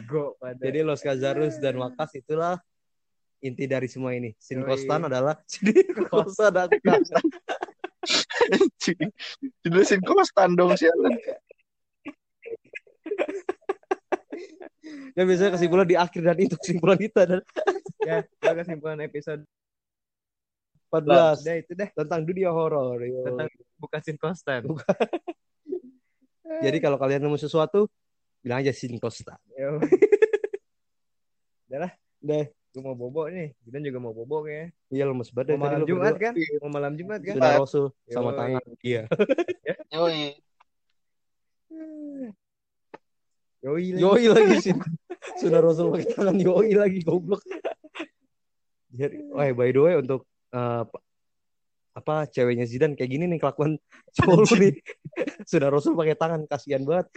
Speaker 1: Jadi Los Kazarus dan Wakas itulah inti dari semua ini. Sin. Kostan adalah sini ke kosan aku kangen.
Speaker 3: Anjing. Jelasin kostan dong sialan?
Speaker 1: Ya biasanya kesimpulan di akhir dan itu kesimpulan kita dan.
Speaker 2: Ya, kesimpulan episode
Speaker 1: 14
Speaker 2: udah itu deh.
Speaker 1: Tentang dunia horor.
Speaker 2: tentang bukan sin kostan.
Speaker 1: Jadi kalau kalian nemu sesuatu bilang aja Sin Kostan.
Speaker 2: Yo,
Speaker 1: Deh,
Speaker 2: gue mau bobo nih. Kita juga mau bobo ya.
Speaker 1: iya lemes banget
Speaker 2: Mau malam Jumat
Speaker 1: berdua.
Speaker 2: kan? Mau malam Jumat kan?
Speaker 1: Sudah Rasul sama
Speaker 2: Yoi.
Speaker 1: tangan. Iya.
Speaker 3: yoi
Speaker 2: Yoi lagi.
Speaker 1: Yoi lagi sih. Sudah Rasul pakai tangan yoi lagi goblok. Jadi, oh by the way untuk pa- apa ceweknya Zidan kayak gini nih kelakuan cowok lu nih. Sudah Rasul pakai tangan kasihan banget.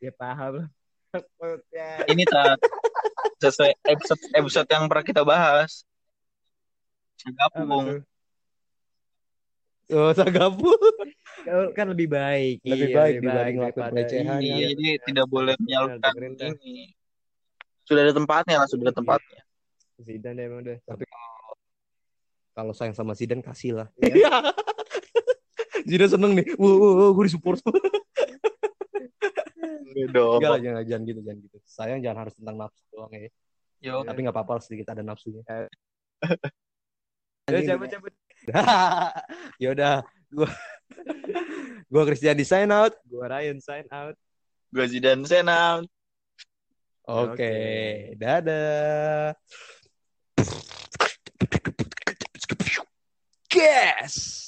Speaker 2: Ya paham. Ya.
Speaker 3: ini tak sesuai episode episode yang pernah kita bahas
Speaker 2: tuh?
Speaker 1: Oh, Sagapu.
Speaker 2: Kan- Kan lebih baik.
Speaker 1: Lebih
Speaker 2: Iya,
Speaker 1: baik dibanding ngelakuin
Speaker 2: daripada-
Speaker 1: pelecehan,
Speaker 2: Iya,
Speaker 3: iya jadi tidak boleh menyalurkan ini sudah ada tempatnya lah sudah ada tempatnya
Speaker 2: Zidane emang udah.
Speaker 1: Tapi kalau sayang sama Zidane kasih lah.
Speaker 2: Iya.
Speaker 1: Zidane seneng nih. Wow, wow, wow gue disupport.
Speaker 3: Dong.
Speaker 1: Enggak lah, jangan, jangan gitu, jangan gitu. Sayang jangan harus tentang nafsu doang ya.
Speaker 3: Yo.
Speaker 1: Tapi nggak apa-apa sedikit ada nafsunya.
Speaker 2: Udah cabut cabut.
Speaker 1: ya udah, gua gua Christian di sign out.
Speaker 2: Gua Ryan sign out.
Speaker 3: Gue Zidane Senam.
Speaker 1: Oke,
Speaker 2: Oke.
Speaker 1: dadah. Guess.